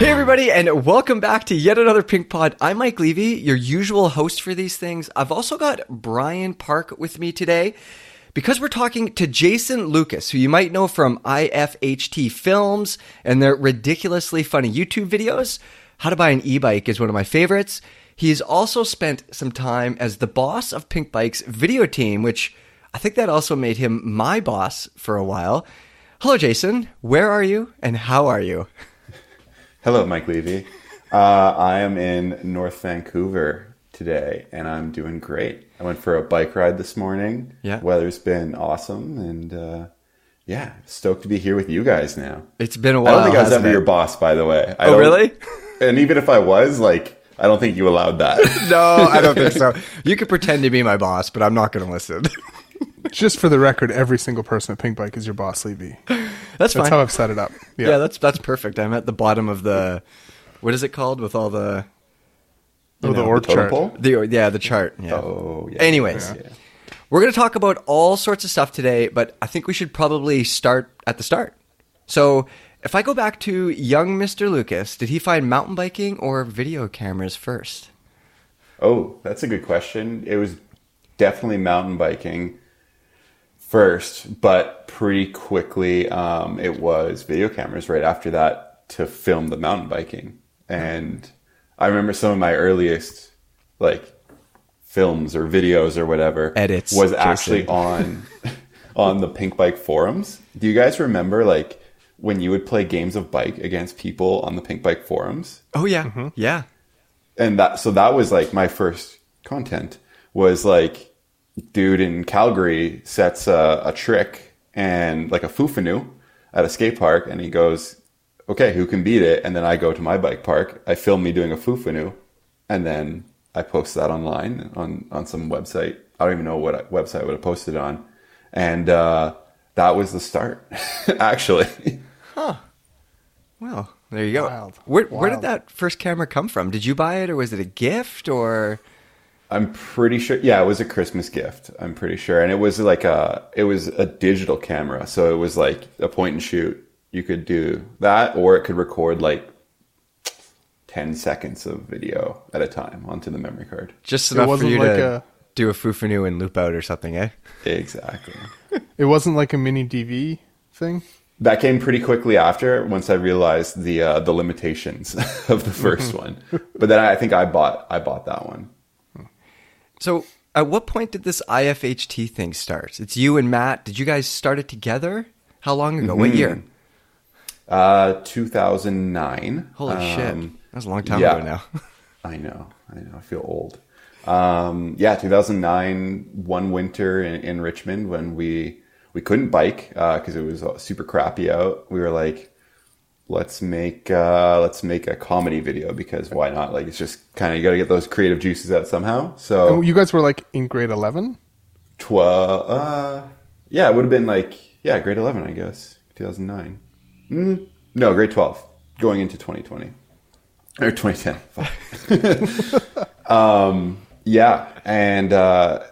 Hey, everybody, and welcome back to yet another Pink Pod. I'm Mike Levy, your usual host for these things. I've also got Brian Park with me today because we're talking to Jason Lucas, who you might know from IFHT Films and their ridiculously funny YouTube videos. How to Buy an E Bike is one of my favorites. He's also spent some time as the boss of Pink Bike's video team, which I think that also made him my boss for a while. Hello, Jason. Where are you and how are you? Hello, Mike Levy. Uh, I am in North Vancouver today, and I'm doing great. I went for a bike ride this morning. Yeah. Weather's been awesome, and uh, yeah, stoked to be here with you guys now. It's been a while. I don't think I was ever it? your boss, by the way. I Oh, really? And even if I was, like, I don't think you allowed that. No, I don't think so. You could pretend to be my boss, but I'm not going to listen. Just for the record, every single person at Pink Bike is your boss, Levy. That's That's how I've set it up. Yeah. yeah. that's that's perfect. I'm at the bottom of the what is it called with all the oh, the org Totem chart. pole? the yeah the chart. Yeah. Oh, yeah. Anyways, Yeah. we're going to talk about all sorts of stuff today, but I think we should probably start at the start. So, if I go back to young Mr. Lucas, did he find mountain biking or video cameras first? Oh, that's a good question. It was definitely mountain biking first, but pretty quickly um, it was video cameras right after that to film the mountain biking. And I remember some of my earliest like films or videos or whatever Edits, was actually on on the Pink Bike forums. Do you guys remember like when you would play games of bike against people on the Pink Bike forums? Oh yeah, yeah. and that so that was like my first content was like dude in calgary sets a, a trick and like a fufanu at a skate park and he goes okay who can beat it and then i go to my bike park i film me doing a fufanu and then i post that online on on some website i don't even know what website i would have posted on and uh that was the start actually Huh. Well, there you go. Wild. Where where did that first camera come from? Did you buy it or was it a gift or I'm pretty sure. Yeah, it was a Christmas gift. I'm pretty sure, and it was like a it was a digital camera, so it was like a point and shoot. You could do that, or it could record like ten seconds of video at a time onto the memory card. just It enough for wasn't you like to a- do a fufanu and loop out or something, eh? Exactly. It wasn't like a mini DV thing. that came pretty quickly after once I realized the uh, the limitations of the 1st one. But then I think I bought I bought that one. So, at what point did this IFHT thing start? It's you and Matt. Did you guys start it together? How long ago? What year? Uh, 2009. Holy shit. Um, That was a long time yeah. ago now. I know, I know, I feel old. Um, yeah, 2009, one winter in, in Richmond when we we couldn't bike because it was uh, super crappy out. We were like, let's make uh, let's make a comedy video because why not? Like it's just kind of you got to get those creative juices out somehow. Oh, So you guys were like in grade 11? twelve, uh, yeah, it would have been like yeah, grade 11, I guess, 2009. Mm, no, grade 12, going into 2020 or 2010. Um, yeah, and uh,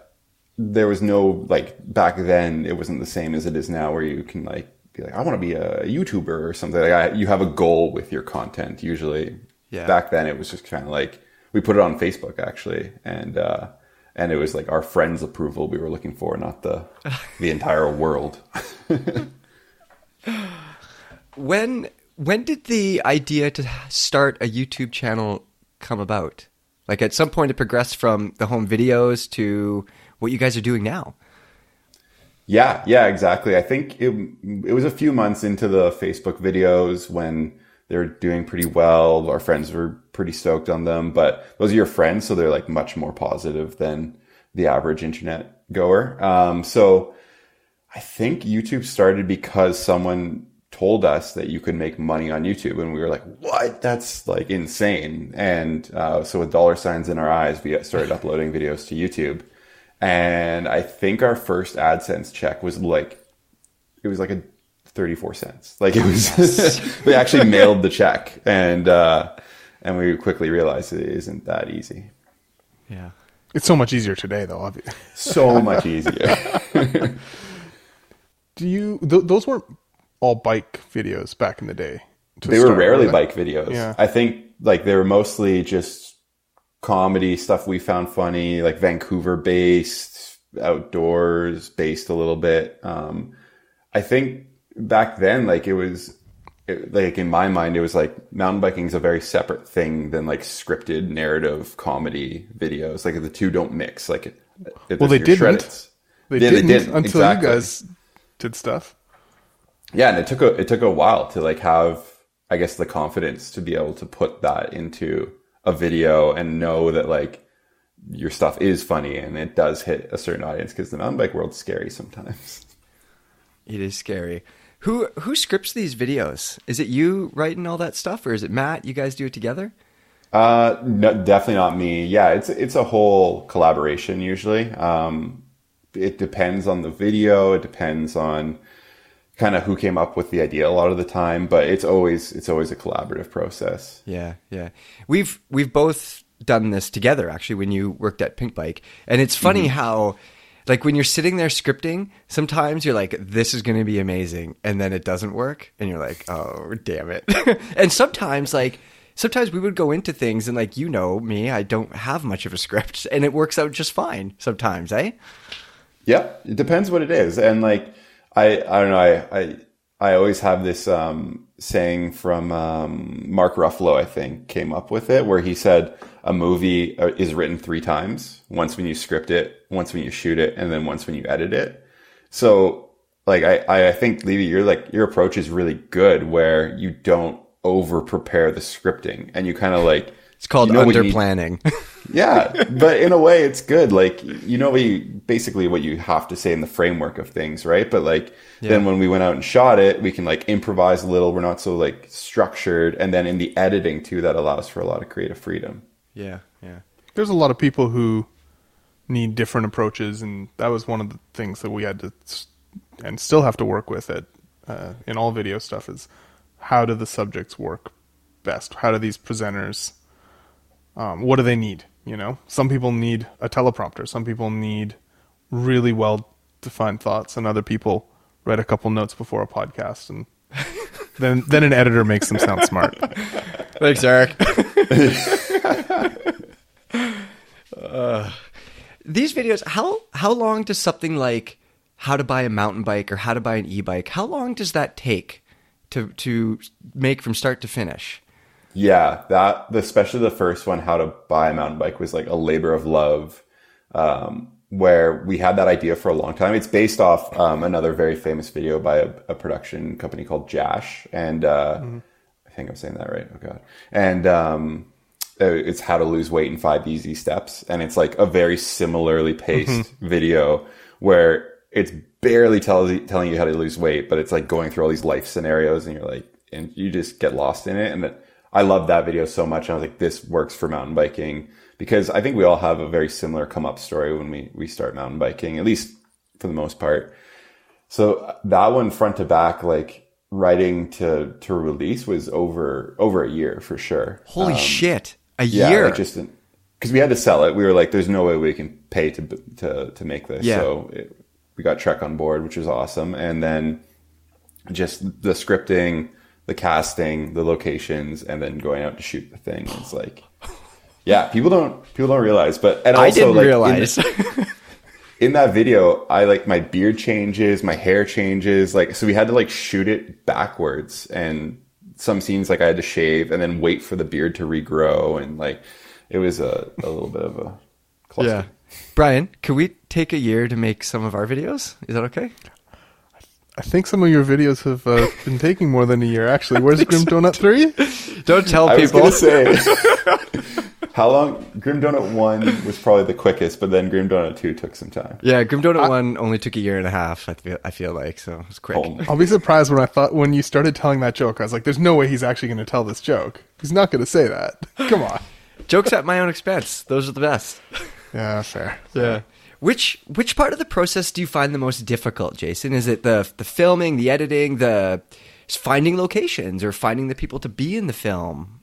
there was no like back then. It wasn't the same as it is now, where you can like be like, I want to be a YouTuber or something. Like I, you have a goal with your content. Usually, Yeah. back then it was just kind of like we put it on Facebook actually, and uh, and it was like our friends' approval we were looking for, not the the entire world. When when did the idea to start a YouTube channel come about? Like at some point it progressed from the home videos to what you guys are doing now. Yeah, yeah, exactly. I think it it was a few months into the Facebook videos when they were doing pretty well. Our friends were pretty stoked on them, but those are your friends, so they're like much more positive than the average internet goer. Um, so I think YouTube started because someone told us that you could make money on YouTube, and we were like, "What? That's like insane!" And uh, so, with dollar signs in our eyes, we started uploading videos to YouTube. And I think our first AdSense check was like, it was like a 34 cents. Like it was, we actually mailed the check, and uh, and we quickly realized it isn't that easy. Yeah. It's so much easier today, though. Obviously. So much easier. Do you? Th- those weren't all bike videos back in the day. they were rarely with. bike videos. Yeah. I think like they were mostly just comedy stuff we found funny, like Vancouver based, outdoors based a little bit. Um, I think back then, like it was, it, like in my mind, it was like mountain biking is a very separate thing than like scripted narrative comedy videos. Like the two don't mix. Like, it, it- Well, they didn't. They Yeah, they didn't didn't, until exactly. you guys did stuff. yeah and it took a it took a while to like have i guess the confidence to be able to put that into a video and know that like your stuff is funny and it does hit a certain audience because the mountain bike world's scary sometimes It is scary. Who who scripts these videos? Is it you writing all that stuff, or is it Matt? You guys do it together? uh no, definitely not me yeah it's it's a whole collaboration usually um it depends on the video it depends on kind of who came up with the idea a lot of the time but it's always it's always a collaborative process Yeah, yeah. We've we've both done this together actually when you worked at Pink Bike. And it's funny how like when you're sitting there scripting, sometimes you're like this is going to be amazing and then it doesn't work and you're like, "Oh, damn it." and sometimes like sometimes we would go into things and like you know me, I don't have much of a script and it works out just fine sometimes, eh? Yeah, it depends what it is, and like I, I don't know, I, I, I always have this um, saying from um, Mark Ruffalo, I think, came up with it, where he said a movie uh, is written three times: once when you script it, once when you shoot it, and then once when you edit it. So, like, I, I think Levy, your like your approach is really good, where you don't over prepare the scripting, and you kind of like It's called you know under planning. yeah, but in a way, it's good. Like you know, what you basically what you have to say in the framework of things, right? But like then when we went out and shot it, we can like improvise a little. We're not so like structured, and then in the editing too, that allows for a lot of creative freedom. yeah, yeah. There's a lot of people who need different approaches, and that was one of the things that we had to and still have to work with it uh, in all video stuff. Is how do the subjects work best? How do these presenters? Um, what do they need? You know, some people need a teleprompter. Some people need really well defined thoughts, and other people write a couple notes before a podcast, and then then an editor makes them sound smart. Thanks, Eric. Uh, these videos, how how long does something like how to buy a mountain bike or how to buy an e-bike? How long does that take to to make from start to finish? Yeah, that especially the first one, how to buy a mountain bike, was like a labor of love. Um, where we had that idea for a long time. It's based off um, another very famous video by a, a production company called Jash, and uh, I think I'm saying that right. Oh god, and um, uh, it's how to lose weight in five easy steps, and it's like a very similarly paced video where it's barely tells telling you how to lose weight, but it's like going through all these life scenarios, and you're like, and you just get lost in it, and. It, I love that video so much. And I was like, this works for mountain biking because I think we all have a very similar come up story when we, we start mountain biking, at least for the most part. So that one front to back, like writing to, to release was over, over a year for sure. Holy um, shit. A Yeah. year. Like just, cause we had to sell it. We were like, there's no way we can pay to, to, to make this. Yeah. So it, we got Trek on board, which was awesome. And then just the scripting, the casting, the locations, and then going out to shoot the thing. It's like, yeah, people don't people don't realize, but and also I didn't like, in- realize. in that video, I like my beard changes, my hair changes, like so we had to like shoot it backwards, and some scenes like I had to shave and then wait for the beard to regrow, and like it was a, a little bit of a cluster. yeah. Brian, could we take a year to make some of our videos? Is that okay? I think some of your videos have uh, been taking more than a year. Actually, where's Grim Donut Three? Don't tell I people. gonna say. How long? Grim Donut one was probably the quickest, but then Grim Donut two took some time. yeah, Grim Donut 1 only took a year and a half, I feel, I feel like, so it was quick. Oh, I'll be surprised when I thought when you started telling that joke. I was like, "There's no way he's actually going to tell this joke. He's not going to say that. Come on." Jokes at my own expense. Those are the best. Yeah, fair. Yeah. Which which part of the process do you find the most difficult, Jason? Is it the the filming, the editing, the finding locations, or finding the people to be in the film?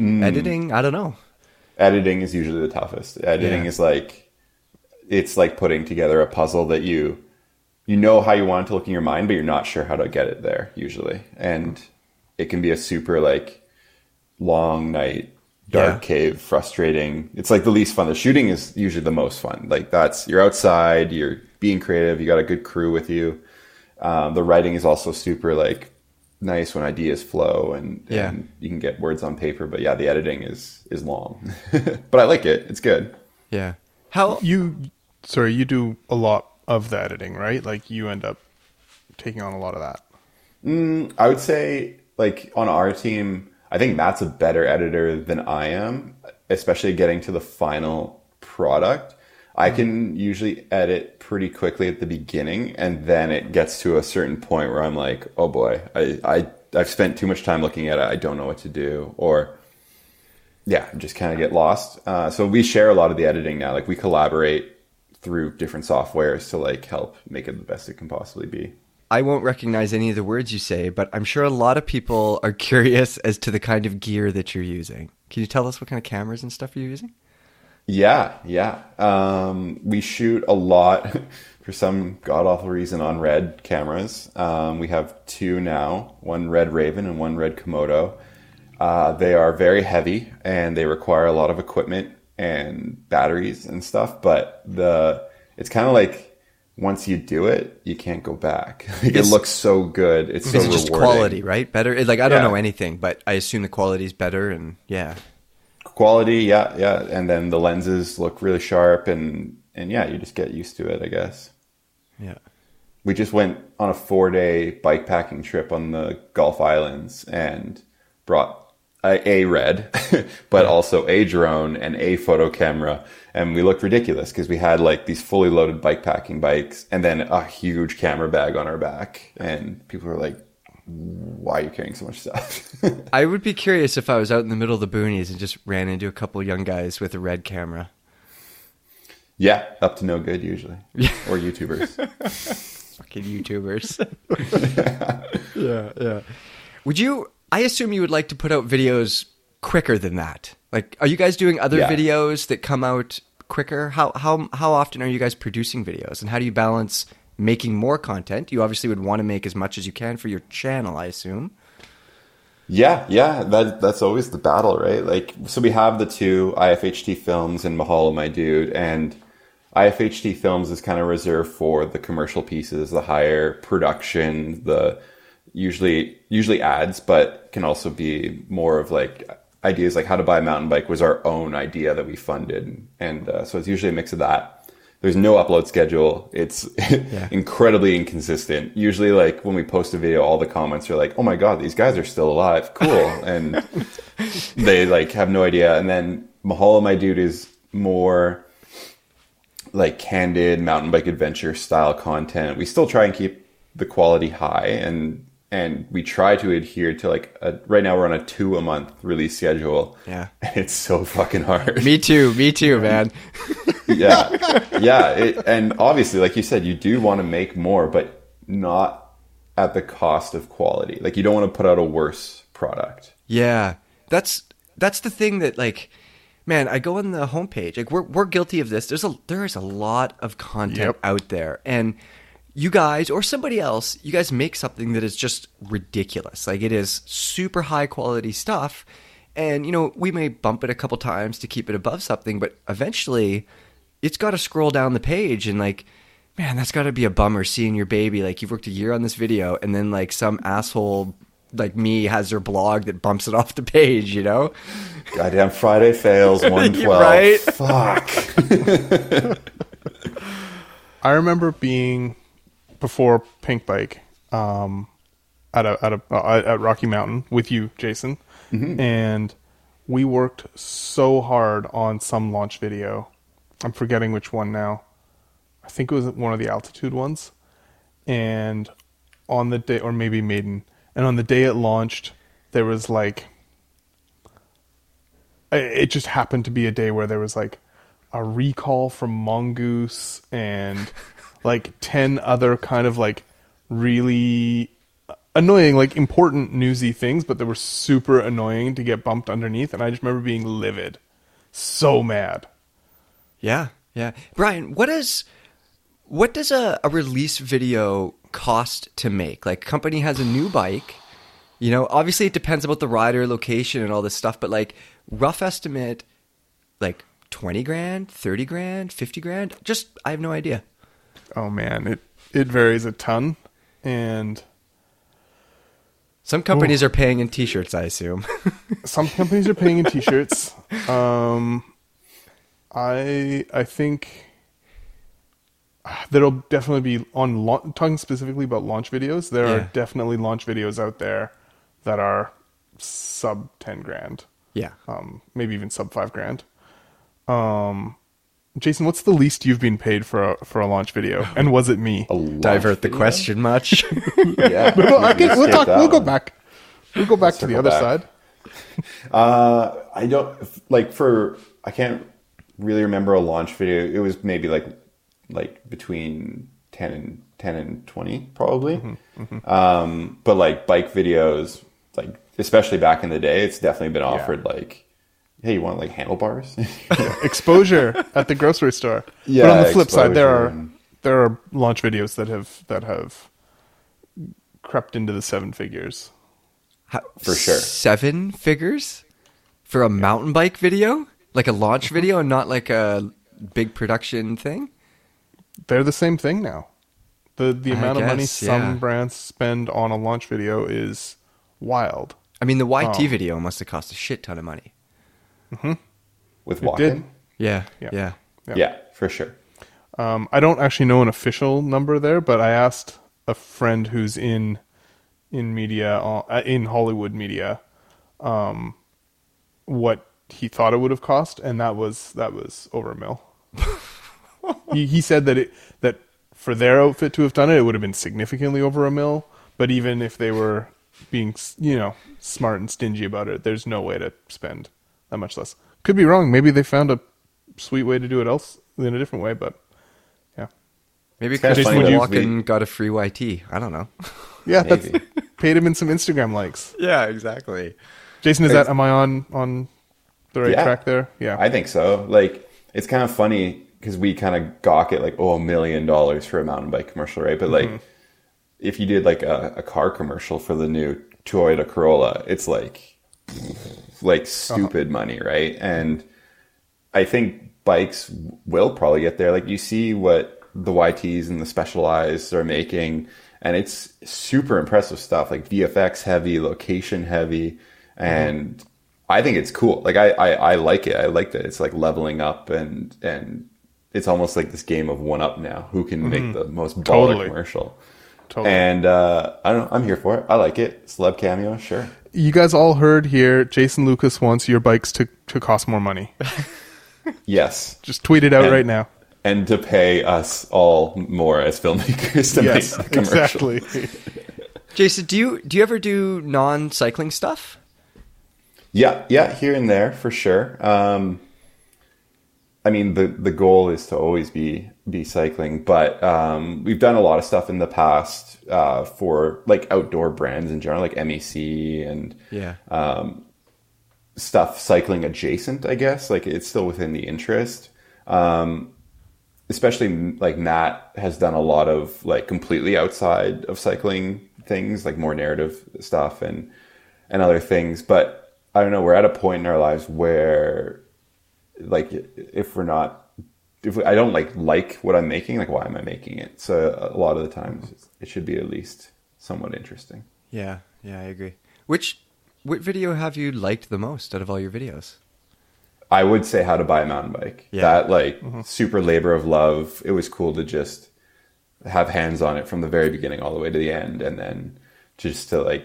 Mm. Editing, I don't know. editing is usually the toughest. Editing Yeah. is like it's like putting together a puzzle that you you know how you want it to look in your mind, but you're not sure how to get it there usually. And it can be a super like long night, dark Yeah. cave, frustrating. It's like the least fun. The shooting is usually the most fun. Like that's you're outside, you're being creative, you got a good crew with you. Um, the writing is also super like nice when ideas flow and, Yeah. and you can get words on paper. But yeah, the editing is is long, but I like it. It's good. Yeah. How You, sorry, you do a lot of the editing, right? Like you end up taking on a lot of that. I would say, like on our team, I think Matt's a better editor than I am, especially getting to the final product. I can usually edit pretty quickly at the beginning, and then it gets to a certain point where I'm like, oh boy, I, I I've spent too much time looking at it. I don't know what to do, or yeah, I just kind of get lost. Uh, so we share a lot of the editing now. Like we collaborate through different softwares to like help make it the best it can possibly be. I won't recognize any of the words you say, but I'm sure a lot of people are curious as to the kind of gear that you're using. Can you tell us what kind of cameras and stuff you're using? Yeah, yeah. Um, we shoot a lot for some god awful reason on red cameras. Um, we have two now one red Raven and one red Komodo. Uh, they are very heavy and they require a lot of equipment and batteries and stuff, but the it's kind of like once you do it, you can't go back. Like, it looks so good. It's so just rewarding. quality, right? Better. Like I don't Yeah. know anything, but I assume the quality is better, and yeah, Quality, yeah, yeah. And then the lenses look really sharp and and yeah, you just get used to it, I guess. yeah. we just went on a four day bike packing trip on the Gulf Islands and brought a, a red, but also a drone and a photo camera. And we looked ridiculous because we had like these fully loaded bike packing bikes and then a huge camera bag on our back. And people were like, why are you carrying so much stuff? I would be curious if I was out in the middle of the boonies and just ran into a couple young guys with a red camera. yeah, up to no good usually. Or YouTubers. Fucking YouTubers. yeah, yeah. Would you? I assume you would like to put out videos quicker than that. Like, are you guys doing other Yeah. videos that come out quicker? How how how often are you guys producing videos, and how do you balance making more content? You obviously would want to make as much as you can for your channel, I assume. Yeah, yeah, that that's always the battle, right? Like, so we have the two IFHT films and Mahalo, my dude, and IFHT films is kind of reserved for the commercial pieces, the higher production, the usually usually ads, but can also be more of like ideas like how to buy a mountain bike was our own idea that we funded, and uh, so it's usually a mix of that. There's no upload schedule. It's incredibly inconsistent. Usually, like when we post a video, all the comments are like, "Oh my god, these guys are still alive! Cool!" and they like have no idea. And then Mahalo, my dude, is more like candid mountain bike adventure style content. We still try and keep the quality high, and and we try to adhere to like a, right now we're on a two a month release schedule. Yeah. And it's so fucking hard Me too. Me too, man. yeah yeah it, and obviously like you said you do want to make more but not at the cost of quality like you don't want to put out a worse product Yeah, that's that's the thing that like, man, I go on the homepage. Like we're we're guilty of this. There's a there is a lot of content Yep. out there, and you guys or somebody else, you guys make something that is just ridiculous. Like it is super high quality stuff, and you know we may bump it a couple times to keep it above something, but eventually, it's got to scroll down the page and like. Man, that's got to be a bummer seeing your baby. Like, you've worked a year on this video, and then, like, some asshole like me has their blog that bumps it off the page, you know? goddamn friday fails 112 Right? fuck I remember being before Pink Bike um, at a, at a uh, at Rocky Mountain with you, Jason, and we worked so hard on some launch video. I'm forgetting which one now. I think it was one of the altitude ones, and on the day, or maybe Maiden, and on the day it launched, there was like it just happened to be a day where there was like a recall from Mongoose and like 10 other kind of like really annoying like important newsy things but they were super annoying to get bumped underneath and I just remember being livid so mad Yeah, yeah. Brian, what is what does a, a release video cost to make? Like company has a new bike You know, obviously it depends about the rider, location, and all this stuff, but like rough estimate, like twenty grand, thirty grand, fifty grand. Just I have no idea. Oh man, it it varies a ton, and Some companies are paying in T-shirts, I assume. some companies are paying in t-shirts. Um, I I think there'll definitely be on lau- talking specifically about launch videos. There Yeah. are definitely launch videos out there that are sub ten grand, yeah. um, maybe even sub five grand. Um, Jason, what's the least you've been paid for a, for a launch video, and was it me? A Divert the video? question much. Yeah. No, I can, we'll talk. We'll go back. We'll go back to the other back. side. Uh, I don't like for I can't really remember a launch video. It was maybe like like between ten and ten and twenty probably. Um, but like bike videos, like especially back in the day, it's definitely been offered like, hey, you want like handlebars? exposure at the grocery store. but Yeah, on the flip side, there are there are launch videos that have that have crept into the seven figures. How- For sure. Seven figures for a mountain bike video, like a launch mm-hmm. video, and not like a big production thing. They're the same thing now. the The I amount of money some yeah. brands spend on a launch video is wild. I mean, the YT Oh. Um, video must have cost a shit ton of money. With It walking. did. Yeah, Yeah. yeah. Yeah. Yeah, for sure. Um, I don't actually know an official number there, but I asked a friend who's in in media uh, in Hollywood media um, what he thought it would have cost, and that was that was over a mil. he, he said that it that for their outfit to have done it, it would have been significantly over a mil. But even if they were being you know smart and stingy about it, there's no way to spend that much less. Could be wrong. Maybe they found a sweet way to do it else in a different way, but yeah. Maybe kinda Christopher funny that Walken got a free YT. I don't know. Yeah, that's paid him in some Instagram likes. yeah, exactly. Jason, is that am I on on the right Yeah. track there? Yeah. I think so. Like, it's kind of funny because we kind of gawk at like, oh, a million dollars for a mountain bike commercial, right? But like, mm-hmm. if you did like a, a car commercial for the new Toyota Corolla, it's like, like uh-huh. stupid money, right? And I think bikes will probably get there. Like, you see what the YTs and the Specialized are making, and it's super impressive stuff, like VFX heavy, location heavy, mm-hmm. and I think it's cool. Like I, I, I like it. I like that it's like leveling up and and it's almost like this game of one up now. Who can make mm-hmm. the most baller Totally. commercial? Totally. And uh, I don't. know, I'm here for it. I like it. Celeb cameo, sure. You guys all heard here. Jason Lucas wants your bikes to to cost more money. Yes, Just tweet it out And- right now. and to pay us all more as filmmakers to Yes, make the commercial. exactly. Jason, do you do you ever do non-cycling stuff? Yeah, yeah, here and there for sure. Um, I mean, the the goal is to always be be cycling, but um, we've done a lot of stuff in the past uh, for like outdoor brands in general, like MEC and Yeah. stuff cycling adjacent. I guess like it's still within the interest. Um, especially like Matt has done a lot of like completely outside of cycling things, like more narrative stuff and and other things. But I don't know. We're at a point in our lives where, like, if we're not, if we, I don't like like what I'm making, like, why am I making it? So a lot of the times, it should be at least somewhat interesting. Yeah, yeah, I agree. Which what video have you liked the most out of all your videos? I would say how to buy a mountain bike. Yeah. That like mm-hmm. super labor of love. It was cool to just have hands on it from the very beginning all the way to the end, and then just to like,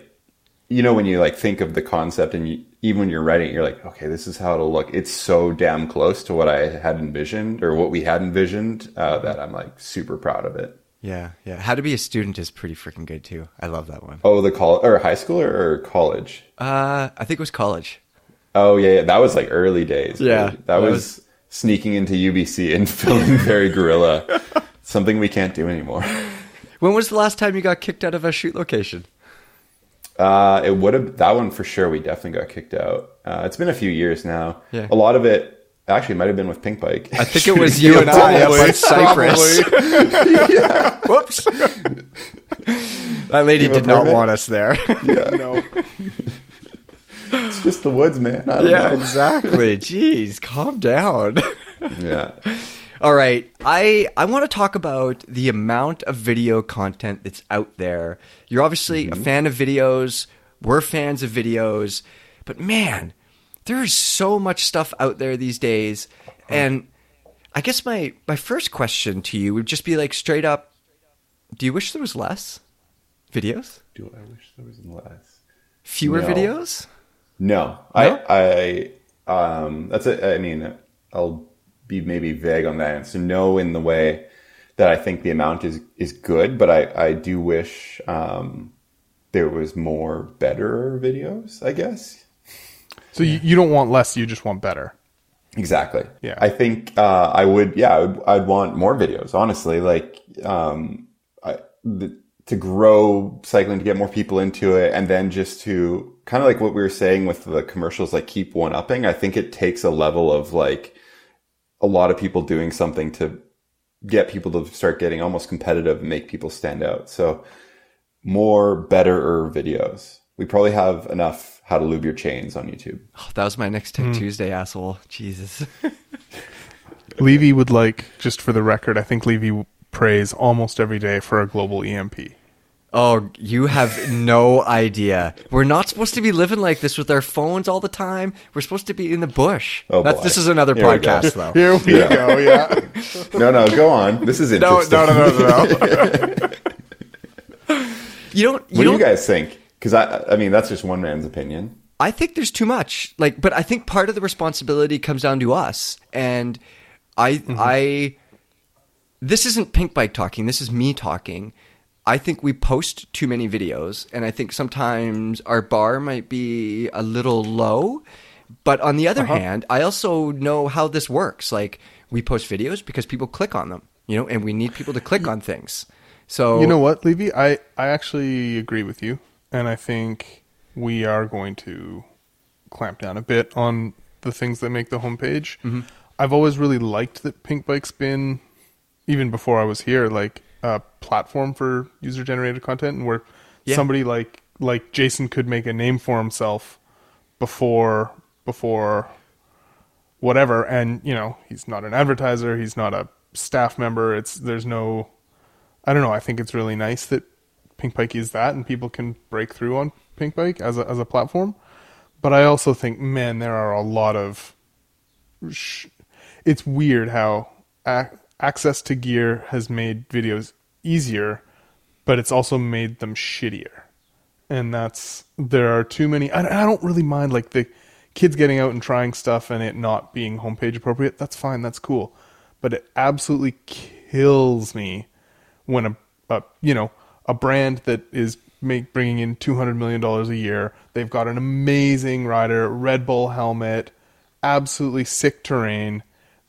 you know, when you like think of the concept and you, even when you're writing, it, you're like, okay, this is how it'll look. It's so damn close to what I had envisioned or what we had envisioned uh, that I'm like super proud of it. Yeah, yeah. How to be a student is pretty freaking good too. I love that one. Oh, the call or high school or, or college? Uh, I think it was college. Oh yeah, yeah, that was like early days. Yeah, that, that was, was- sneaking into UBC and filming very guerrilla Something we can't do anymore. When was the last time you got kicked out of a shoot location? Uh, it would have that one for sure. We definitely got kicked out. Uh, it's been a few years now. Yeah. A lot of it actually might have been with Pink Bike. I think it was you and I on Cypress. probably. Whoops. That lady did not want us there. no. It's just the woods, man. Yeah, know. exactly. Jeez, calm down. Yeah. All right, I I want to talk about the amount of video content that's out there. You're obviously a fan of videos. We're fans of videos, but man, there is so much stuff out there these days. And I guess my my first question to you would just be like straight up: Do you wish there was less videos, Do I wish there was less? fewer No. videos? No, I, I, um, that's it. I mean, I'll be maybe vague on that So No, in the way that I think the amount is is good, but I, I do wish um, there was more better videos. I guess So you, you don't want less, you just want better. exactly. Yeah. I think uh, I would. Yeah, I would, I'd want more videos. Honestly, like um, I, the, to grow cycling, to get more people into it, and then just to kind of like what we were saying with the commercials, like keep one upping. I think it takes a level of like a lot of people doing something to get people to start getting almost competitive and make people stand out. So more, better videos. We probably have enough how to lube your chains on YouTube. Oh, that was my next Tech hmm. Tuesday, asshole. Jesus. Levy would like, just for the record, I think Levy prays almost every day for a global EMP. Oh, you have no idea. We're not supposed to be living like this with our phones all the time. We're supposed to be in the bush. Oh, That's, boy. this is another Here we go. podcast, though. Here we Yeah. go, yeah. No, no, go on. This is No, interesting. no, no, no, no. You don't. You What do don't. you guys think? Because I, I mean, that's just one man's opinion. I think there's too much. Like, but I think part of the responsibility comes down to us. And I, Mm-hmm. I, this isn't Pink Bike talking. This is me talking. I think we post too many videos, and I think sometimes our bar might be a little low. But on the other Uh-huh. hand, I also know how this works. Like, we post videos because people click on them, you know, and we need people to click on things. So You know what, Levy? I, I actually agree with you, and I think we are going to clamp down a bit on the things that make the homepage. Mm-hmm. I've always really liked that Pink Bike's been, even before I was here, like a platform for user generated content, and where Yeah. somebody like like Jason could make a name for himself before before whatever and you know he's not an advertiser he's not a staff member it's there's no i don't know i think it's really nice that pink bike is that and people can break through on pink bike as a, as a platform but i also think man there are a lot of sh- it's weird how ac- access to gear has made videos easier but it's also made them shittier. And that's there are too many I, I don't really mind like the kids getting out and trying stuff and it not being homepage appropriate. That's fine that's cool. But it absolutely kills me when a, a you know a brand that is make bringing in 200 million dollars a year they've got an amazing rider red bull helmet absolutely sick terrain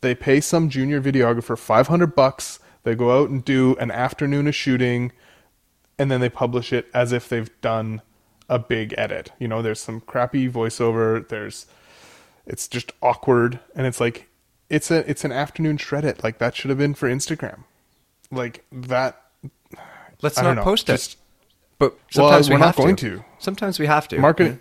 they pay some junior videographer 500 bucks they go out and do an afternoon of shooting and then they publish it as if they've done a big edit. You know, there's some crappy voiceover. There's, it's just awkward, and it's like, it's a it's an afternoon shred it. Like that should have been for Instagram, like that. let's not know, post just- it. But Well, sometimes we we're not have going to. to. Sometimes we have to. Marketing.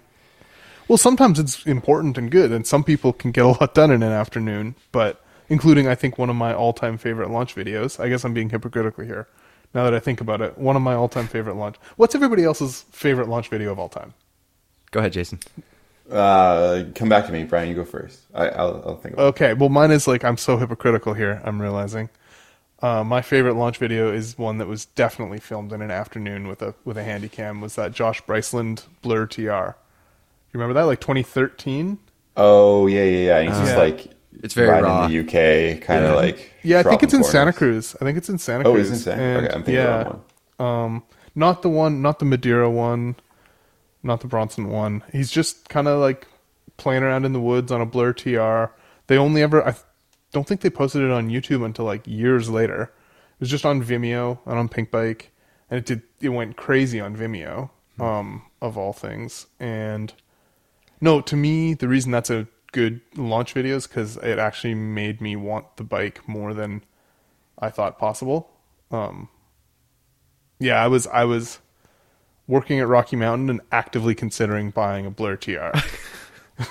Well, sometimes it's important and good, and some people can get a lot done in an afternoon. But including, I think, one of my all-time favorite launch videos. I guess I'm being hypocritical here. Now that I think about it, one of my all-time favorite launch. What's everybody else's favorite launch video of all time? Go ahead, Jason. Uh, come back to me, Brian. You go first. I, I'll, I'll think about Okay, well, mine is like I'm so hypocritical here. I'm realizing. Uh, my favorite launch video is one that was definitely filmed in an afternoon with a with a handy cam. Was that Josh Bryceland Blur TR? You remember that? Like 2013. Oh yeah, yeah, yeah. He's just Yeah. like It's very riding raw. the UK, kind of Yeah. like Yeah, I think dropping it's in corners. Santa Cruz. I think it's in Santa Oh, Cruz. it's in Santa. And, okay, I'm thinking yeah, of one. um, not the one, not the Madeira one, not the Bronson one. He's just kind of like playing around in the woods on a Blur TR. They only ever, I don't think they posted it on YouTube until like years later. It was just on Vimeo and on Pink Bike, and it did it went crazy on Vimeo, um, of all things. And no, to me, the reason that's a good launch videos because it actually made me want the bike more than I thought possible. Um, Yeah, I was I was working at Rocky Mountain and actively considering buying a Blur TR.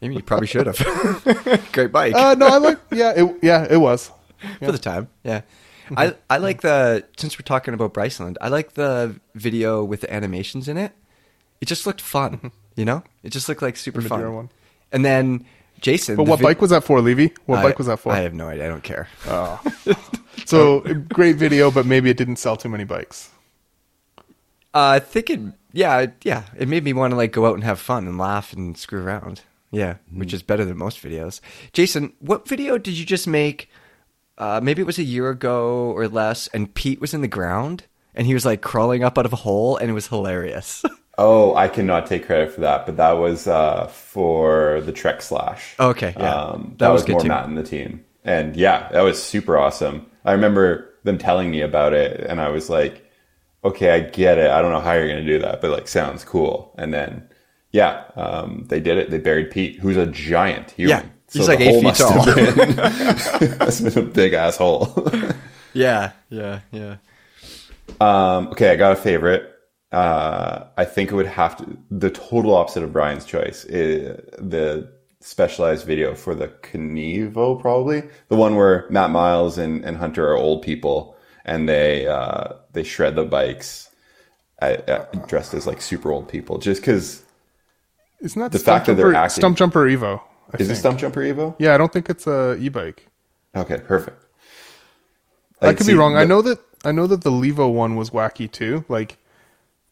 Maybe you probably should have. Great bike uh, no, I like. Yeah, it, yeah, it was. for the time. Yeah. I, I like the since we're talking about Bryceland, I like the video with the animations in it. It just looked fun, you know. It just looked like super fun. One. And then Jason, But what vi- bike was that for, Levy? What I- bike was that for? I have no idea. I don't care. Oh. so great video, but maybe it didn't sell too many bikes. Uh, I think it, yeah, yeah. It made me want to like go out and have fun and laugh and screw around. Yeah, which is better than most videos. Jason, what video did you just make? Uh, maybe it was a year ago or less, and Pete was in the ground and he was like crawling up out of a hole, and it was hilarious. Oh, I cannot take credit for that, but that was uh, for the Trek Slash. Okay, yeah. um, That that, was was, good more too. Matt and the team, and yeah, that was super awesome. I remember them telling me about it, and I was like, "Okay, I get it. I don't know how you're gonna do that, but like, sounds cool." And then, yeah, um, they did it. They buried Pete, who's a giant human. Yeah, he's the like eight feet tall. been- have been a big asshole. yeah, yeah, yeah. Um, okay, I got a favorite. Uh, I think it would have to the total opposite of Brian's choice. i the specialized video for the Kenevo, probably the one where Matt Miles and, and Hunter are old people and they uh, they shred the bikes at, at, dressed as like super old people. Just because Isn't that The fact that they're Jumper, acting- Stumpjumper Evo? I is it think. Stumpjumper Evo? Yeah, I don't think it's a e-bike. Okay, perfect. I Like, could see, be wrong. I know that I know that the Levo one was wacky too. Like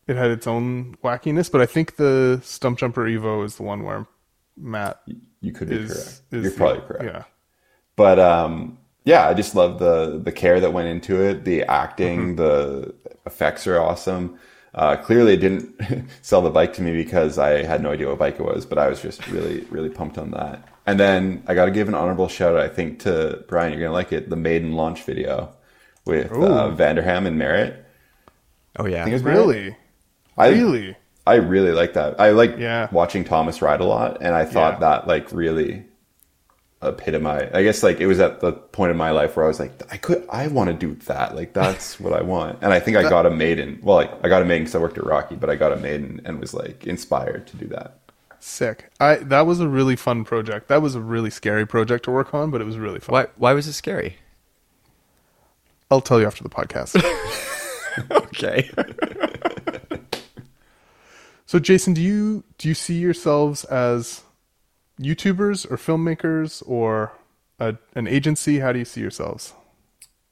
it had its own wackiness, but I think the Stumpjumper Evo is the one where Matt you could be is, correct. is You're the- probably correct. Yeah. but um yeah i just love the the care that went into it the acting the effects are awesome uh clearly it didn't sell the bike to me because i had no idea what bike it was but i was just really really pumped on that and then i got to give an honorable shout out i think to brian you're gonna like it the maiden launch video with uh, vanderham and merritt Oh yeah. I think it was Merritt. Really? I, really? I really like that. I like Yeah. watching Thomas ride a lot, and I thought Yeah. that like really epitomized. I guess like it was at the point in my life where I was like, I could, I want to do that. Like that's what I want. And I think I got a maiden. Well, like I got a maiden because I worked at Rocky, but I got a maiden and was like inspired to do that. Sick. I that was a really fun project. That was a really scary project to work on, but it was really fun. Why? Why was it scary? I'll tell you after the podcast. Okay. so Jason, do you do you see yourselves as YouTubers or filmmakers or a, an agency? How do you see yourselves?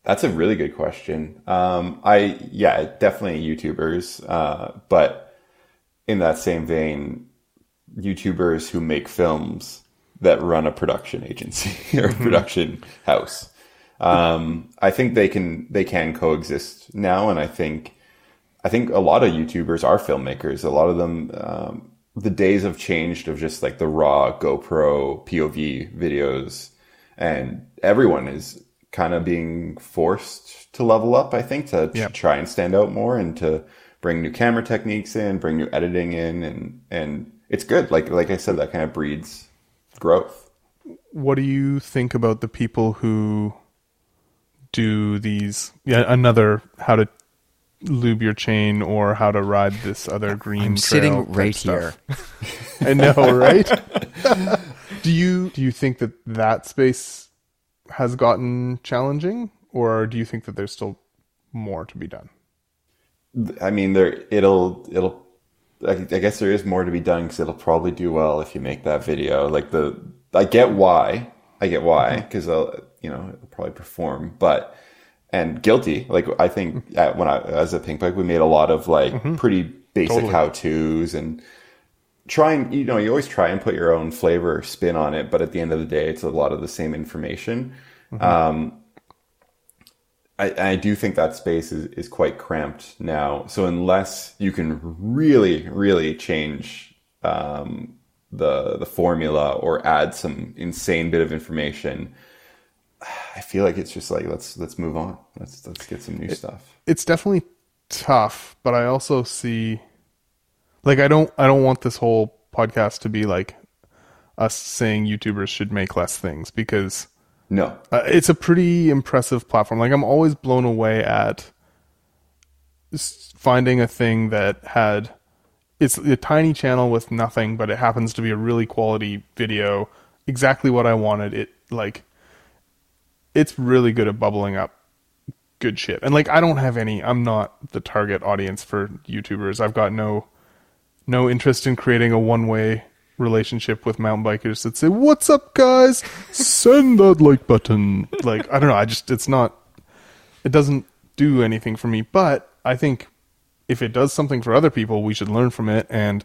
That's a really good question. Um, I yeah, definitely YouTubers, uh, but in that same vein, YouTubers who make films that run a production agency or production house. Um, I think they can they can coexist now, and I think I think a lot of YouTubers are filmmakers. A lot of them, um, the days have changed of just like the raw GoPro POV videos, and everyone is kind of being forced to level up. I think to, to try and stand out more and to bring new camera techniques in, bring new editing in, and and it's good. Like like I said, that kind of breeds growth. What do you think about the people who do these? Yeah, another how to lube your chain or how to ride this other green. I'm trail sitting right stuff. here. I know, right? do you do you think that that space has gotten challenging, or do you think that there's still more to be done? I mean, there it'll it'll. I, I guess there is more to be done because it'll probably do well if you make that video. Like the, I get why, I get why mm-hmm. because i'll you know it'll probably perform, but and guilty. Like I think at, when I as a pink bike, we made a lot of like pretty basic Totally. how tos and try and you know you always try and put your own flavor or spin on it, but at the end of the day, it's a lot of the same information. Um, I, I do think that space is, is quite cramped now. So unless you can really, really change um, the the formula or add some insane bit of information, I feel like it's just like let's let's move on. Let's let's get some new stuff. It's definitely tough, but I also see, like, I don't I don't want this whole podcast to be like us saying YouTubers should make less things because No, Uh, it's a pretty impressive platform. Like I'm always blown away at finding a thing that had it's a tiny channel with nothing, but it happens to be a really quality video, exactly what I wanted. It like it's really good at bubbling up good shit. And like I don't have any I'm not the target audience for YouTubers. I've got no no interest in creating a one-way relationship with mountain bikers that say, "What's up, guys? Send that like button." Like I don't know, I just it's not it doesn't do anything for me, but I think if it does something for other people, we should learn from it and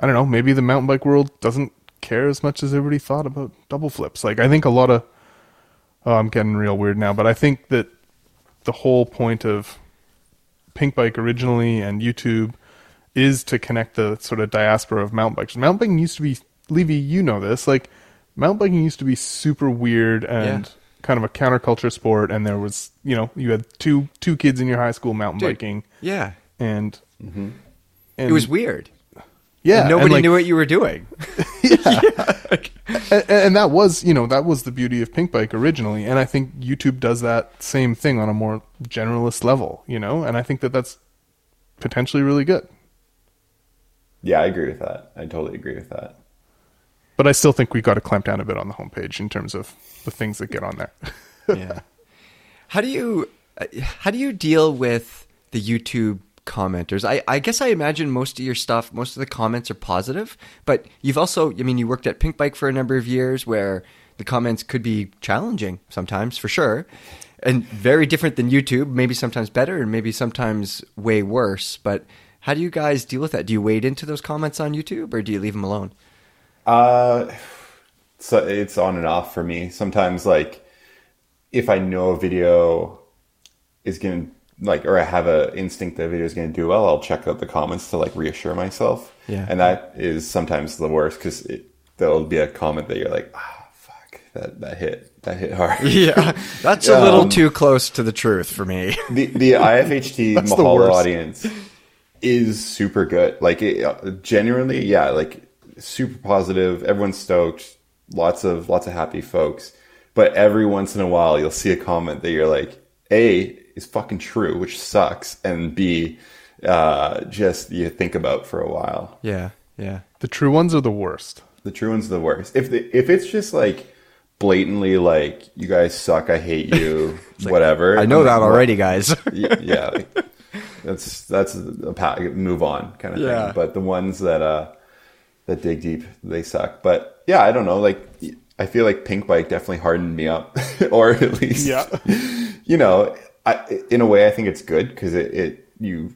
I don't know, maybe the mountain bike world doesn't care as much as everybody thought about double flips. Like I think a lot of oh, I'm getting real weird now, but I think that the whole point of Pink Bike originally and YouTube is to connect the sort of diaspora of mountain bikes. Mountain biking used to be, Levy, you know this, like mountain biking used to be super weird and Yeah. kind of a counterculture sport. And there was, you know, you had two two kids in your high school mountain Dude, biking, Yeah. and, mm-hmm. It and was weird. Yeah, And nobody and, like, knew what you were doing. and, and that was you know that was the beauty of pink bike originally and i think youtube does that same thing on a more generalist level you know and i think that that's potentially really good Yeah, I agree with that. I totally agree with that. but i still think we got to clamp down a bit on the homepage in terms of the things that get on there yeah. How do you uh, how do you deal with the YouTube commenters? I, I guess I imagine most of your stuff, most of the comments are positive, but you've also, I mean, you worked at Pink Bike for a number of years where the comments could be challenging sometimes, for sure, and very different than YouTube. Maybe sometimes better, and maybe sometimes way worse. But how do you guys deal with that? Do you wade into those comments on YouTube, or do you leave them alone? Uh, so it's on and off for me. Sometimes, like, if I know a video is gonna like, or I have a instinct that a video is gonna do well, I'll check out the comments to like reassure myself. Yeah. and that is sometimes the worst because there'll be a comment that you're like, ah, fuck, that that hit, that hit hard. Yeah, that's a little too close to the truth for me. the the IFHT Mahalo audience is super good. Like it, uh, genuinely, yeah, like super positive. Everyone's stoked. Lots of lots of happy folks. But every once in a while, you'll see a comment that you're like, a is fucking true, which sucks, and b uh, just you think about for a while. yeah, yeah. the true ones are the worst The true one's are the worst. If the if it's just like blatantly like you guys suck, I hate you, whatever. I know I'm that like, already, guys. y- yeah, like, that's that's a pa- move on kind of Yeah. thing. But the ones that uh that dig deep, they suck. But yeah, I don't know. Like I feel like Pink Bike definitely hardened me up, or at least Yeah. you know, I, in a way, I think it's good because it, it you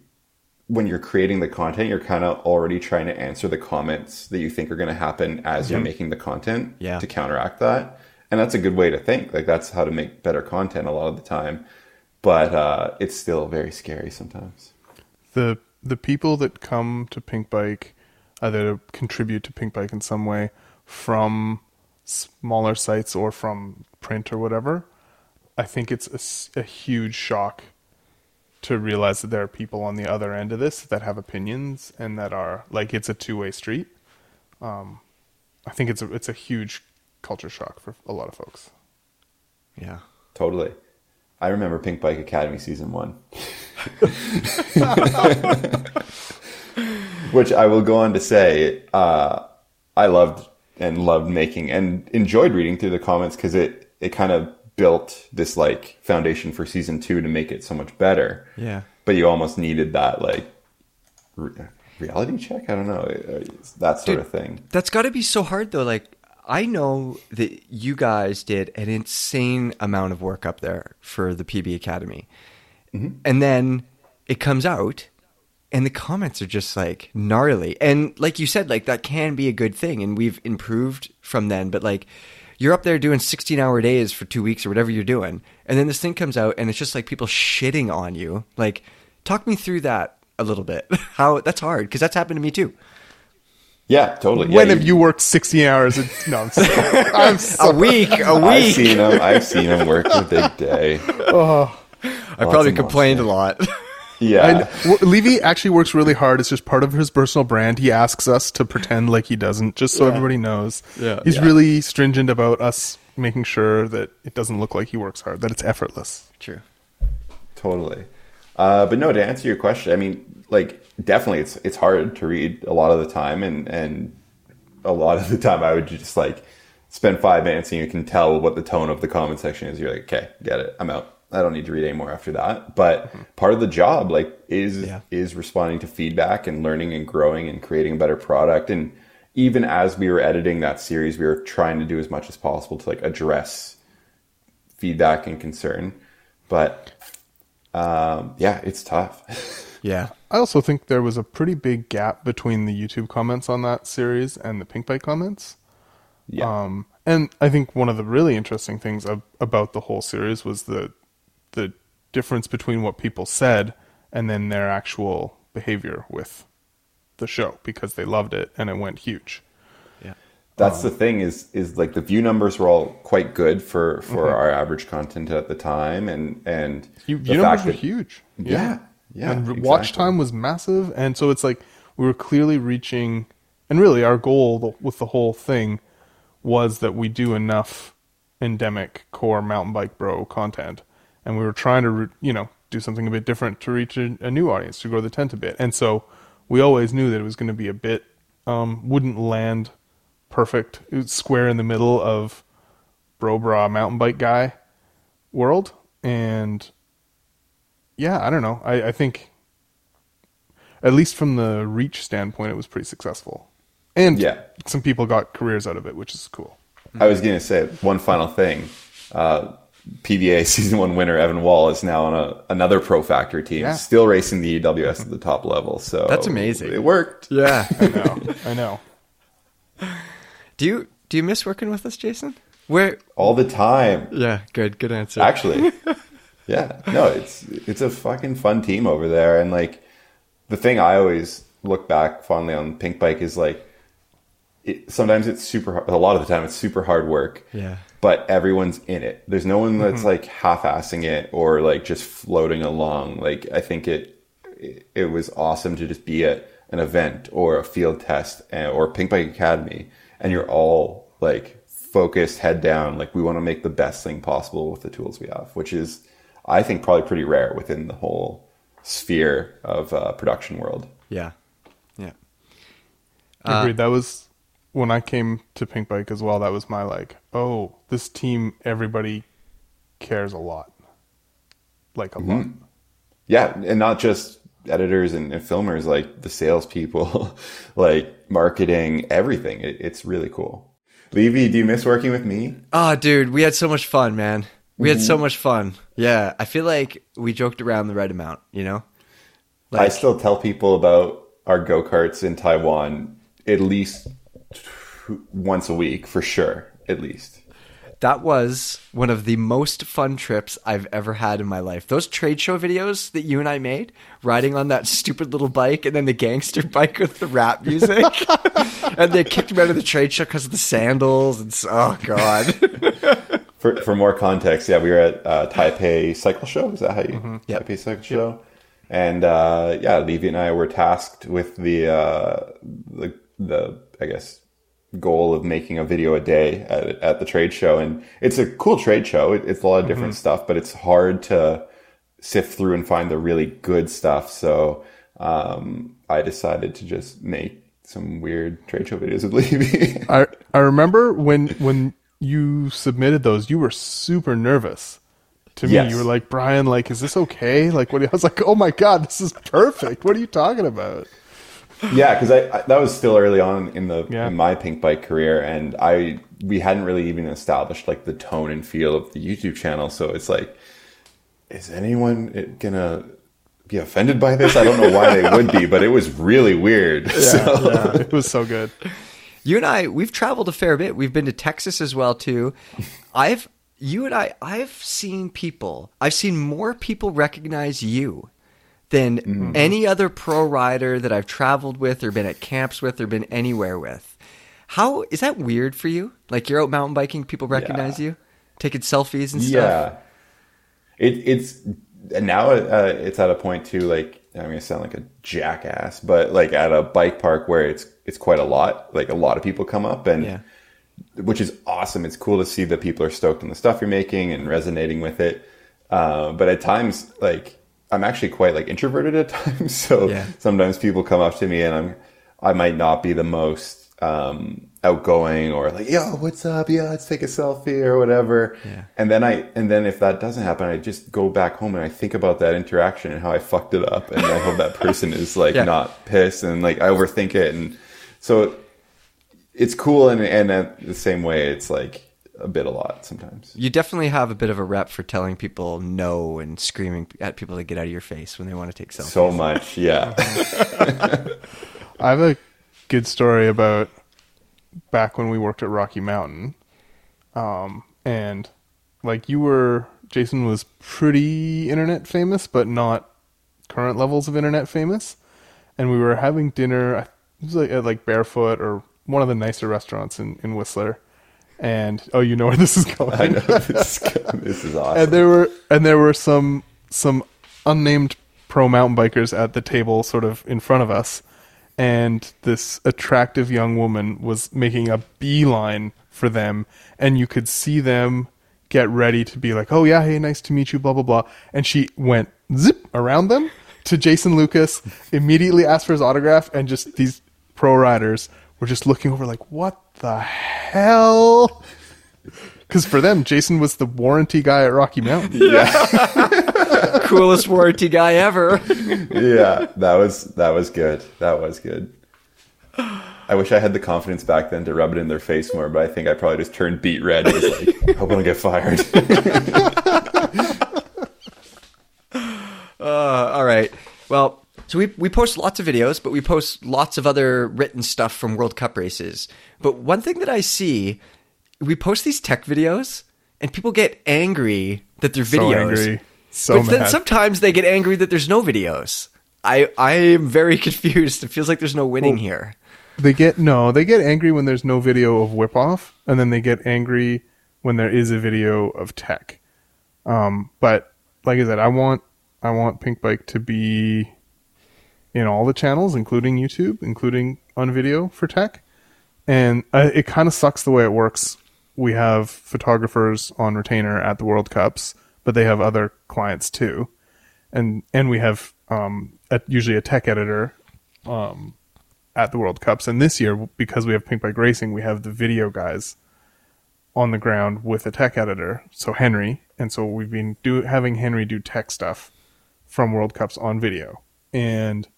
when you're creating the content, you're kind of already trying to answer the comments that you think are going to happen as you're making the content Yeah. to counteract that. And that's a good way to think. Like that's how to make better content a lot of the time. But uh, it's still very scary sometimes. the the people that come to Pink Bike either contribute to Pink Bike in some way from smaller sites or from print or whatever, I think it's a huge shock to realize that there are people on the other end of this that have opinions and that are like it's a two way street. Um, I think it's a it's a huge culture shock for a lot of folks. yeah. Totally. I remember Pink Bike Academy season one. Which I will go on to say, uh, I loved and loved making and enjoyed reading through the comments because it, it kind of built this like foundation for season two to make it so much better. Yeah. But you almost needed that like re- reality check. I don't know. That sort Dude, of thing. That's got to be so hard though. Like I know that you guys did an insane amount of work up there for the PB Academy. Mm-hmm. And then it comes out and the comments are just like gnarly. And like you said, like that can be a good thing and we've improved from then, but like you're up there doing 16 hour days for 2 weeks or whatever you're doing. And then this thing comes out and it's just like people shitting on you. Like talk me through that a little bit. How that's hard because that's happened to me too. Yeah, totally. Yeah, when have you worked 16 hours? A, no, I'm sorry. I'm A sorry. week, I've seen him. I've seen him work a big day. Oh, I probably complained a lot. Yeah. And Levy actually works really hard. It's just part of his personal brand. He asks us to pretend like he doesn't, just so everybody knows. Yeah. He's Yeah. really stringent about us making sure that it doesn't look like he works hard, that it's effortless. True. Totally. Uh, but no, to answer your question, I mean, like definitely, it's it's hard to read a lot of the time, and and a lot of the time, I would just like spend five minutes, and you can tell what the tone of the comment section is. You're like, okay, get it, I'm out. I don't need to read anymore after that. But mm-hmm. part of the job, like, is yeah. is responding to feedback and learning and growing and creating a better product. And even as we were editing that series, we were trying to do as much as possible to like address feedback and concern. But um, yeah, it's tough. yeah. I also think there was a pretty big gap between the YouTube comments on that series and the Pinkbike comments. Yeah. Um, and I think one of the really interesting things of, about the whole series was the the difference between what people said and then their actual behavior with the show because they loved it and it went huge. Yeah. That's um, the thing is is like the view numbers were all quite good for for mm-hmm. our average content at the time and and view, view numbers were huge. Yeah. Yeah. yeah and exactly. watch time was massive and so it's like we were clearly reaching and really our goal with the whole thing was that we do enough endemic core mountain bike bro content and we were trying to you know do something a bit different to reach a, a new audience to grow the tent a bit. And so we always knew that it was going to be a bit um, wouldn't land perfect square in the middle of bro bra mountain bike guy world. And yeah i don't know. I, I think at least from the reach standpoint it was pretty successful. And yeah. some people got careers out of it which is cool. I was going to say one final thing. Uh, PBA season one winner Evan Wall is now on a, another Pro Factor team, yeah. still racing the EWS at the top level. So that's amazing. It worked. Yeah, I know. I know. Do you do you miss working with us, Jason? Where all the time? Yeah, good, good answer. Actually, yeah, no, it's it's a fucking fun team over there, and like the thing I always look back fondly on Pink Bike is like it, sometimes it's super. A lot of the time, it's super hard work. Yeah but everyone's in it. There's no one that's mm-hmm. like half-assing it or like just floating along. Like I think it it was awesome to just be at an event or a field test eh, or Pink Bike Academy and you're all like focused head down like we want to make the best thing possible with the tools we have, which is I think probably pretty rare within the whole sphere of uh, production world. Yeah. Yeah. Agreed. Uh, that was when I came to Pinkbike as well, that was my like, oh, this team, everybody cares a lot, like a mm-hmm. lot. Yeah, and not just editors and, and filmers, like the salespeople, like marketing, everything. It, it's really cool. Levy, do you miss working with me? Oh, dude, we had so much fun, man. We mm-hmm. had so mm-hmm. much fun. Yeah, I feel like we joked around the right amount. You know, like, I still tell people about our go karts in Taiwan at least once a week for sure, at least. That was one of the most fun trips I've ever had in my life. Those trade show videos that you and I made, riding on that stupid little bike and then the gangster bike with the rap music. and they kicked me out of the trade show because of the sandals. And so, oh, God. for, for more context, yeah, we were at uh, Taipei Cycle Show. Is that how you? Mm-hmm. Yep. Taipei Cycle Show. And uh, yeah, Levy and I were tasked with the, uh, the, the, I guess, goal of making a video a day at, at the trade show. And it's a cool trade show. It, it's a lot of different mm-hmm. stuff, but it's hard to sift through and find the really good stuff. So, um, I decided to just make some weird trade show videos with Levy. I, I remember when, when you submitted those, you were super nervous to me. Yes. You were like, Brian, like, is this okay? Like, what? I was like, oh my god, this is perfect. What are you talking about? Yeah, because I, I, that was still early on in the yeah. in my Pinkbike career, and I we hadn't really even established like the tone and feel of the YouTube channel. So it's like, is anyone gonna be offended by this? I don't know why they would be, but it was really weird. Yeah, so. yeah, it was so good. You and I, we've traveled a fair bit. We've been to Texas as well too. I've you and I, I've seen people. I've seen more people recognize you than mm-hmm. any other pro rider that I've traveled with or been at camps with or been anywhere with. How is that weird for you? Like you're out mountain biking, people recognize yeah. you, taking selfies and stuff. Yeah, it, it's now uh, it's at a point too. Like I'm gonna sound like a jackass, but like at a bike park where it's it's quite a lot. Like a lot of people come up and. Yeah. Which is awesome. It's cool to see that people are stoked on the stuff you're making and resonating with it. Uh, but at times, like I'm actually quite like introverted at times. So Yeah. sometimes people come up to me and I'm I might not be the most um, outgoing or like, yo, what's up? Yeah, let's take a selfie or whatever. Yeah. And then I and then if that doesn't happen, I just go back home and I think about that interaction and how I fucked it up and I hope that person is like Yeah. not pissed and like I overthink it and so it's cool and and the same way it's like a bit a lot sometimes. You definitely have a bit of a rep for telling people no and screaming at people to get out of your face when they want to take selfies. So much, yeah. I have a good story about back when we worked at Rocky Mountain. Um, and like you were, Jason was pretty internet famous, but not current levels of internet famous. And we were having dinner, it was like at like Bearfoot or one of the nicer restaurants in, in Whistler. And oh, you know where this is going. I know this, this is awesome. and there were and there were some some unnamed pro mountain bikers at the table sort of in front of us and this attractive young woman was making a beeline for them and you could see them get ready to be like oh yeah hey nice to meet you blah blah blah and she went zip around them to jason lucas immediately asked for his autograph and just these pro riders were just looking over like what the hell because for them, Jason was the warranty guy at Rocky Mountain. Yeah. Coolest warranty guy ever. yeah, that was that was good. That was good. I wish I had the confidence back then to rub it in their face more, but I think I probably just turned beet red. It was like, hope I don't get fired. Uh, all right. Well, so we we post lots of videos, but we post lots of other written stuff from World Cup races. But one thing that I see, we post these tech videos, and people get angry that they're So videos. angry. So but then sometimes they get angry that there's no videos. I I am very confused. It feels like there's no winning Well- here. They get no, they get angry when there's no video of whip off, and then they get angry when there is a video of tech. Um, but like I said, I want I want Pink Bike to be in all the channels, including YouTube, including on video for tech. And uh, it kind of sucks the way it works. We have photographers on retainer at the World Cups, but they have other clients too, and and we have um, a, usually a tech editor um, at the World Cups. And this year, because we have Pink Bike Racing, we have the video guys on the ground with a tech editor, so Henry. And so we've been do having Henry do tech stuff from World Cups on video. And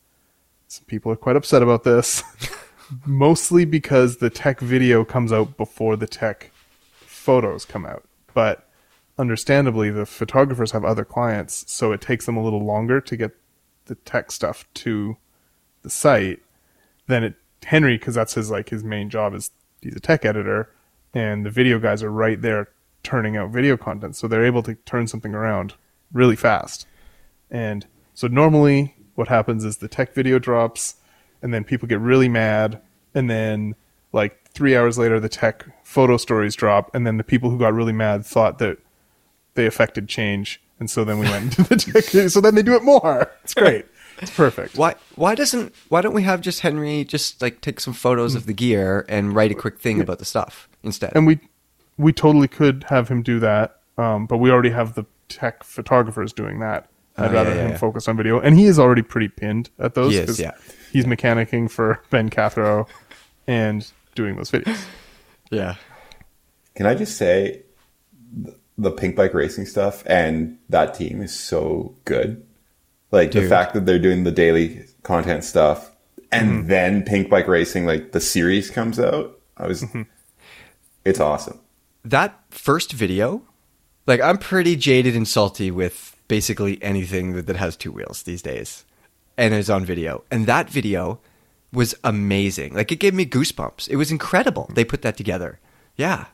some people are quite upset about this, mostly because the tech video comes out before the tech photos come out. But understandably, the photographers have other clients, so it takes them a little longer to get the tech stuff to the site than it Henry because that's his like his main job is he's a tech editor and the video guys are right there turning out video content. So they're able to turn something around really fast. And so normally what happens is the tech video drops and then people get really mad and then like three hours later the tech photo stories drop and then the people who got really mad thought that they affected change and so then we went into the tech so then they do it more. It's great. It's perfect. Why why doesn't why don't we have just Henry just like take some photos of the gear and write a quick thing about the stuff instead? and we we totally could have him do that um, but we already have the tech photographers doing that i'd Oh, rather yeah, him yeah. focus on video and he is already pretty pinned at those He is, 'cause yeah. he's mechanicking for ben cathro and doing those videos yeah. Can I just say, the Pink Bike Racing stuff and that team is so good. Like the fact that they're doing the daily content stuff, and mm-hmm. then Pink Bike Racing, like the series comes out. I was, mm-hmm. it's awesome. that first video, like I'm pretty jaded and salty with basically anything that, that has two wheels these days and is on video. And that video was amazing. Like it gave me goosebumps. It was incredible. They put that together. Yeah.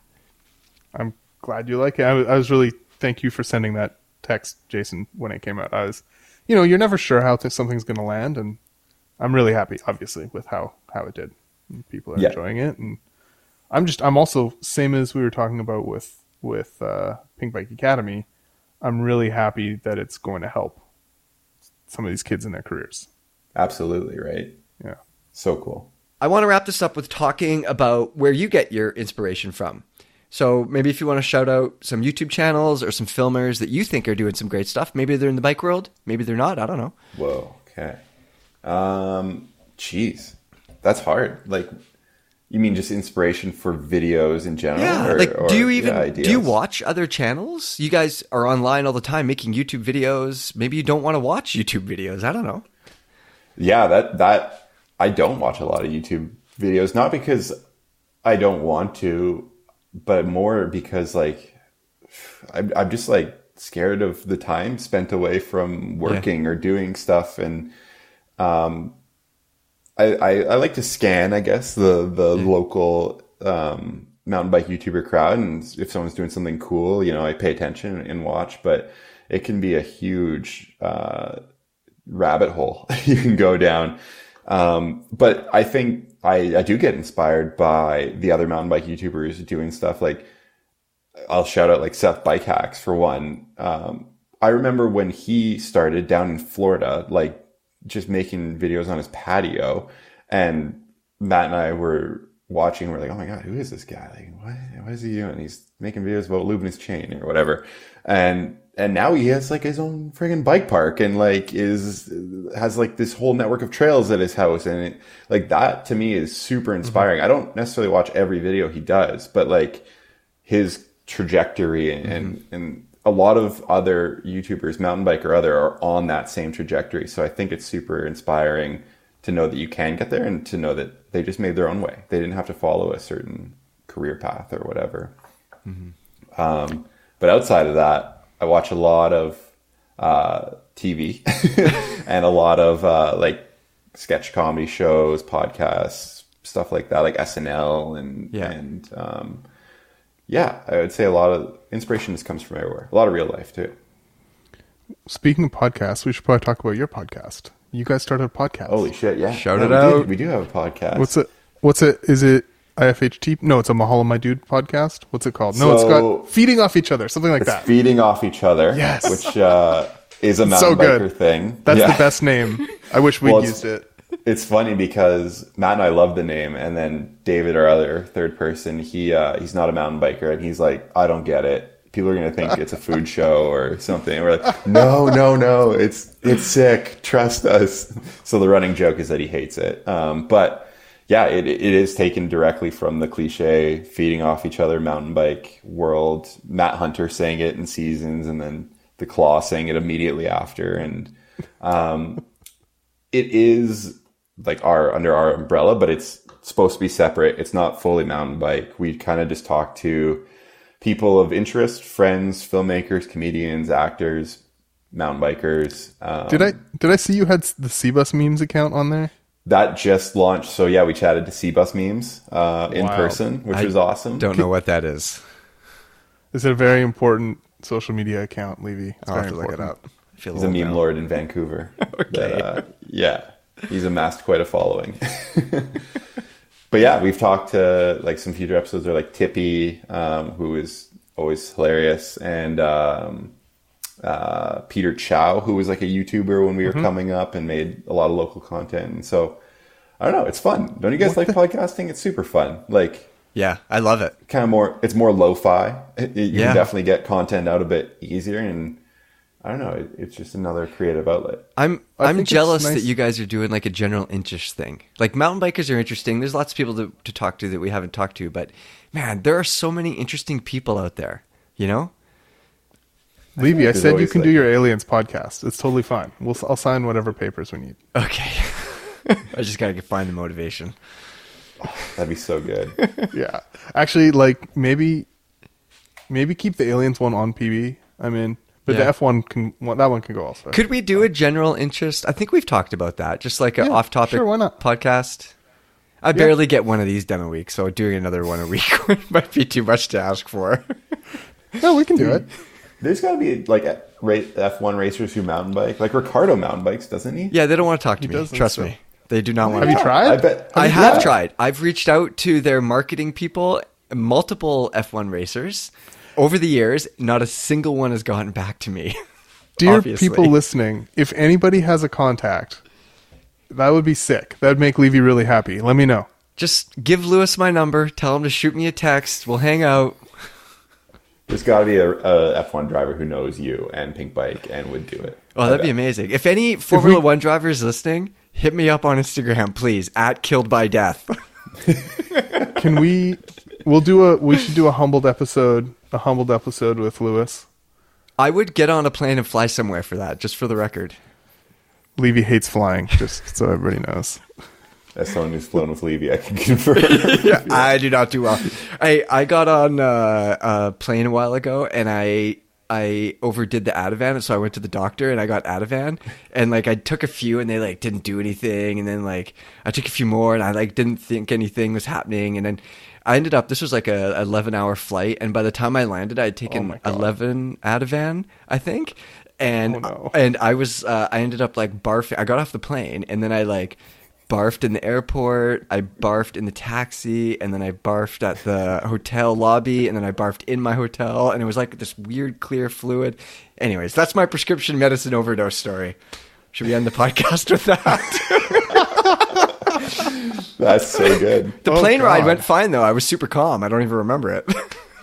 i'm glad you like it I was, I was really thank you for sending that text jason when it came out i was you know you're never sure how th- something's going to land and i'm really happy obviously with how how it did And people are Yeah. enjoying it and i'm just i'm also same as we were talking about with with uh, pink bike academy i'm really happy that it's going to help some of these kids in their careers Absolutely right. yeah So cool. I want to wrap this up with talking about where you get your inspiration from. So maybe if you want to shout out some YouTube channels or some filmers that you think are doing some great stuff, maybe they're in the bike world, maybe they're not. I don't know. Whoa. Okay. Um. Jeez, that's hard. Like, you mean just inspiration for videos in general? Yeah, or- like, or, do you even yeah, do you watch other channels? You guys are online all the time making YouTube videos. Maybe you don't want to watch YouTube videos. I don't know. Yeah, that that I don't watch a lot of YouTube videos, not because I don't want to, but more because like I'm I'm just like scared of the time spent away from working or doing stuff, and um, I, I I like to scan, I guess, the the local um mountain bike YouTuber crowd, and if someone's doing something cool, you know, I pay attention and watch, but it can be a huge uh rabbit hole you can go down. Um, but I think I, I do get inspired by the other mountain bike YouTubers doing stuff like I'll shout out like Seth Bike Hacks for one. Um, I remember when he started down in Florida, like just making videos on his patio, and Matt and I were watching. We're like, oh my god, who is this guy? Like, what? What is he doing? He's making videos about lubing his chain or whatever, and and now he has like his own friggin' bike park and like is has like this whole network of trails at his house and it, like that to me is super mm-hmm. inspiring. I don't necessarily watch every video he does, but like his trajectory and, mm-hmm. and, and a lot of other YouTubers, mountain bike or other, are on that same trajectory. So I think it's super inspiring to know that you can get there and to know that they just made their own way. They didn't have to follow a certain career path or whatever. Um, but outside of that, I watch a lot of uh, TV and a lot of uh, like sketch comedy shows, podcasts, stuff like that, like SNL and Yeah. and um, yeah, I would say a lot of inspiration just comes from everywhere. A lot of real life too. Speaking of podcasts, we should probably talk about your podcast. You guys started a podcast. Holy shit! Yeah, Shout No, it we out. did- we do have a podcast. What's it? What's it? Is it IFHT? No, it's a Mahalo My Dude podcast. What's it called? No, it's got feeding off each other, something like It's that. feeding off each other. Yes. which uh, is a mountain so good. thing. That's Yeah. the best name. I wish we'd Well, used it. It's funny because Matt and I love the name, and then David, our other third person, he uh, he's not a mountain biker, and he's like, I don't get it. People are gonna think it's a food show or something. And we're like, no, no, no, it's it's sick. Trust us. So the running joke is that he hates it. Um, but yeah, it it is taken directly from the cliche feeding off each other mountain bike world. Matt Hunter saying it in seasons, and then the Claw saying it immediately after, and um, it is like our under our umbrella, but it's supposed to be separate. It's not fully mountain bike. We kind of just talk to people of interest, friends, filmmakers, comedians, actors, mountain bikers. Um, Did I did I see you had the Cbus memes account on there? That just launched. So yeah, we chatted to Cbus memes uh, in Wow. person, which I was awesome. Don't know what that is. It's a very important social media account, Levy. It's I'll have very to look it up. I He's a meme now. lord in Vancouver. okay. uh, yeah, he's amassed quite a following. but yeah, we've talked to like some future episodes are like Tippy, um, who is always hilarious, and um, uh, Peter Chow, who was like a YouTuber when we were coming up and made a lot of local content. And so I don't know, it's fun. Don't you guys like podcasting? It's super fun. Like Yeah, I love it. kind of more it's more lo-fi It- it- you Yeah. can definitely get content out a bit easier and i don't know it, it's just another creative outlet I'm I I'm jealous nice- that you guys are doing like a general interest thing. Like mountain bikers are interesting. There's lots of people to, to talk to that we haven't talked to, but man, there are so many interesting people out there. You know? Levy, I there's said you always, can do your aliens podcast. It's totally fine. We'll I'll sign whatever papers we need. Okay. I just gotta find the motivation. that'd be so good yeah. Actually, like maybe maybe keep the aliens one on PB. I mean. in. But Yeah. the F1 can well, that one can go also. Could we do a general interest? I think we've talked about that. Just like a Yeah, off-topic sure, podcast. I barely get one of these done a week, so doing another one a week might be too much to ask for. no, we can do it. there's got to be like a- ra- f1 racers who mountain bike like ricciardo mountain bikes doesn't he Yeah, they don't want to talk to He me. Trust so- me. They do not want to. Have to you tried? i bet I have yeah. tried. I've reached out to their marketing people, multiple F1 racers. Over the years, not a single one has gotten back to me. Dear Obviously. people listening, if anybody has a contact, that would be sick. That'd make Levy really happy. Let me know. Just give Lewis my number. Tell him to shoot me a text. We'll hang out. There's got to be a, a F1 driver who knows you and Pink Bike and would do it. Oh, that'd be uh, amazing. If any Formula One drivers listening, hit me up on Instagram, please, at Killed by Death. Can we? We'll do a. We should do a humbled episode. A humbled episode with Lewis. I would get on a plane and fly somewhere for that, just for the record. Levy hates flying, just so everybody knows. As someone who's flown with Levy, I can confirm. yeah, I do not do well. I I got on uh, a plane a while ago, and I I overdid the Ativan, so I went to the doctor and I got Ativan, and like I took a few, and they like didn't do anything, and then like I took a few more, and I like didn't think anything was happening, and then. I ended up. This was like a 11 hour flight, and by the time I landed, I had taken my God. 11 Ativan, I think, and Oh, no. and I was uh, I ended up like barfing. I got off the plane, and then I like barfed in the airport. I barfed in the taxi, and then I barfed at the hotel lobby, and then I barfed in my hotel, and it was like this weird clear fluid. Anyways, that's my prescription medicine overdose story. Should we end the podcast with that? That's so good. The Oh, plane ride went fine though. I was super calm. I don't even remember it.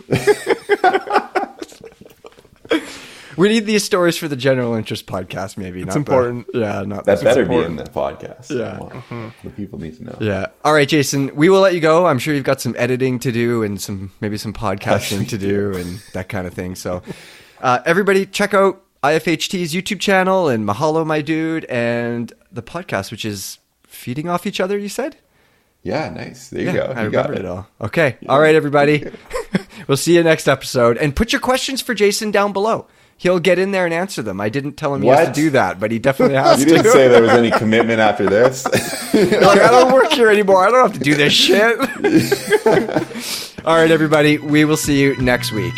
we need these stories for the general interest podcast, maybe. It's important. yeah, not That better be in the podcast. Yeah. Come on. The people need to know. Yeah. All right, Jason. We will let you go. I'm sure you've got some editing to do and some maybe some podcasting to do and that kind of thing. So, uh, everybody, check out IFHT's YouTube channel and Mahalo, my dude, and the podcast, which is feeding off each other. You said. Yeah, nice. There you Yeah, go. I You got remembered it all. Okay. All right, everybody. we'll see you next episode. And put your questions for Jason down below. He'll get in there and answer them. I didn't tell him he has to do that, but he definitely has You to. You didn't say there was any commitment after this. like, I don't work here anymore. I don't have to do this shit. All right, everybody. We will see you next week.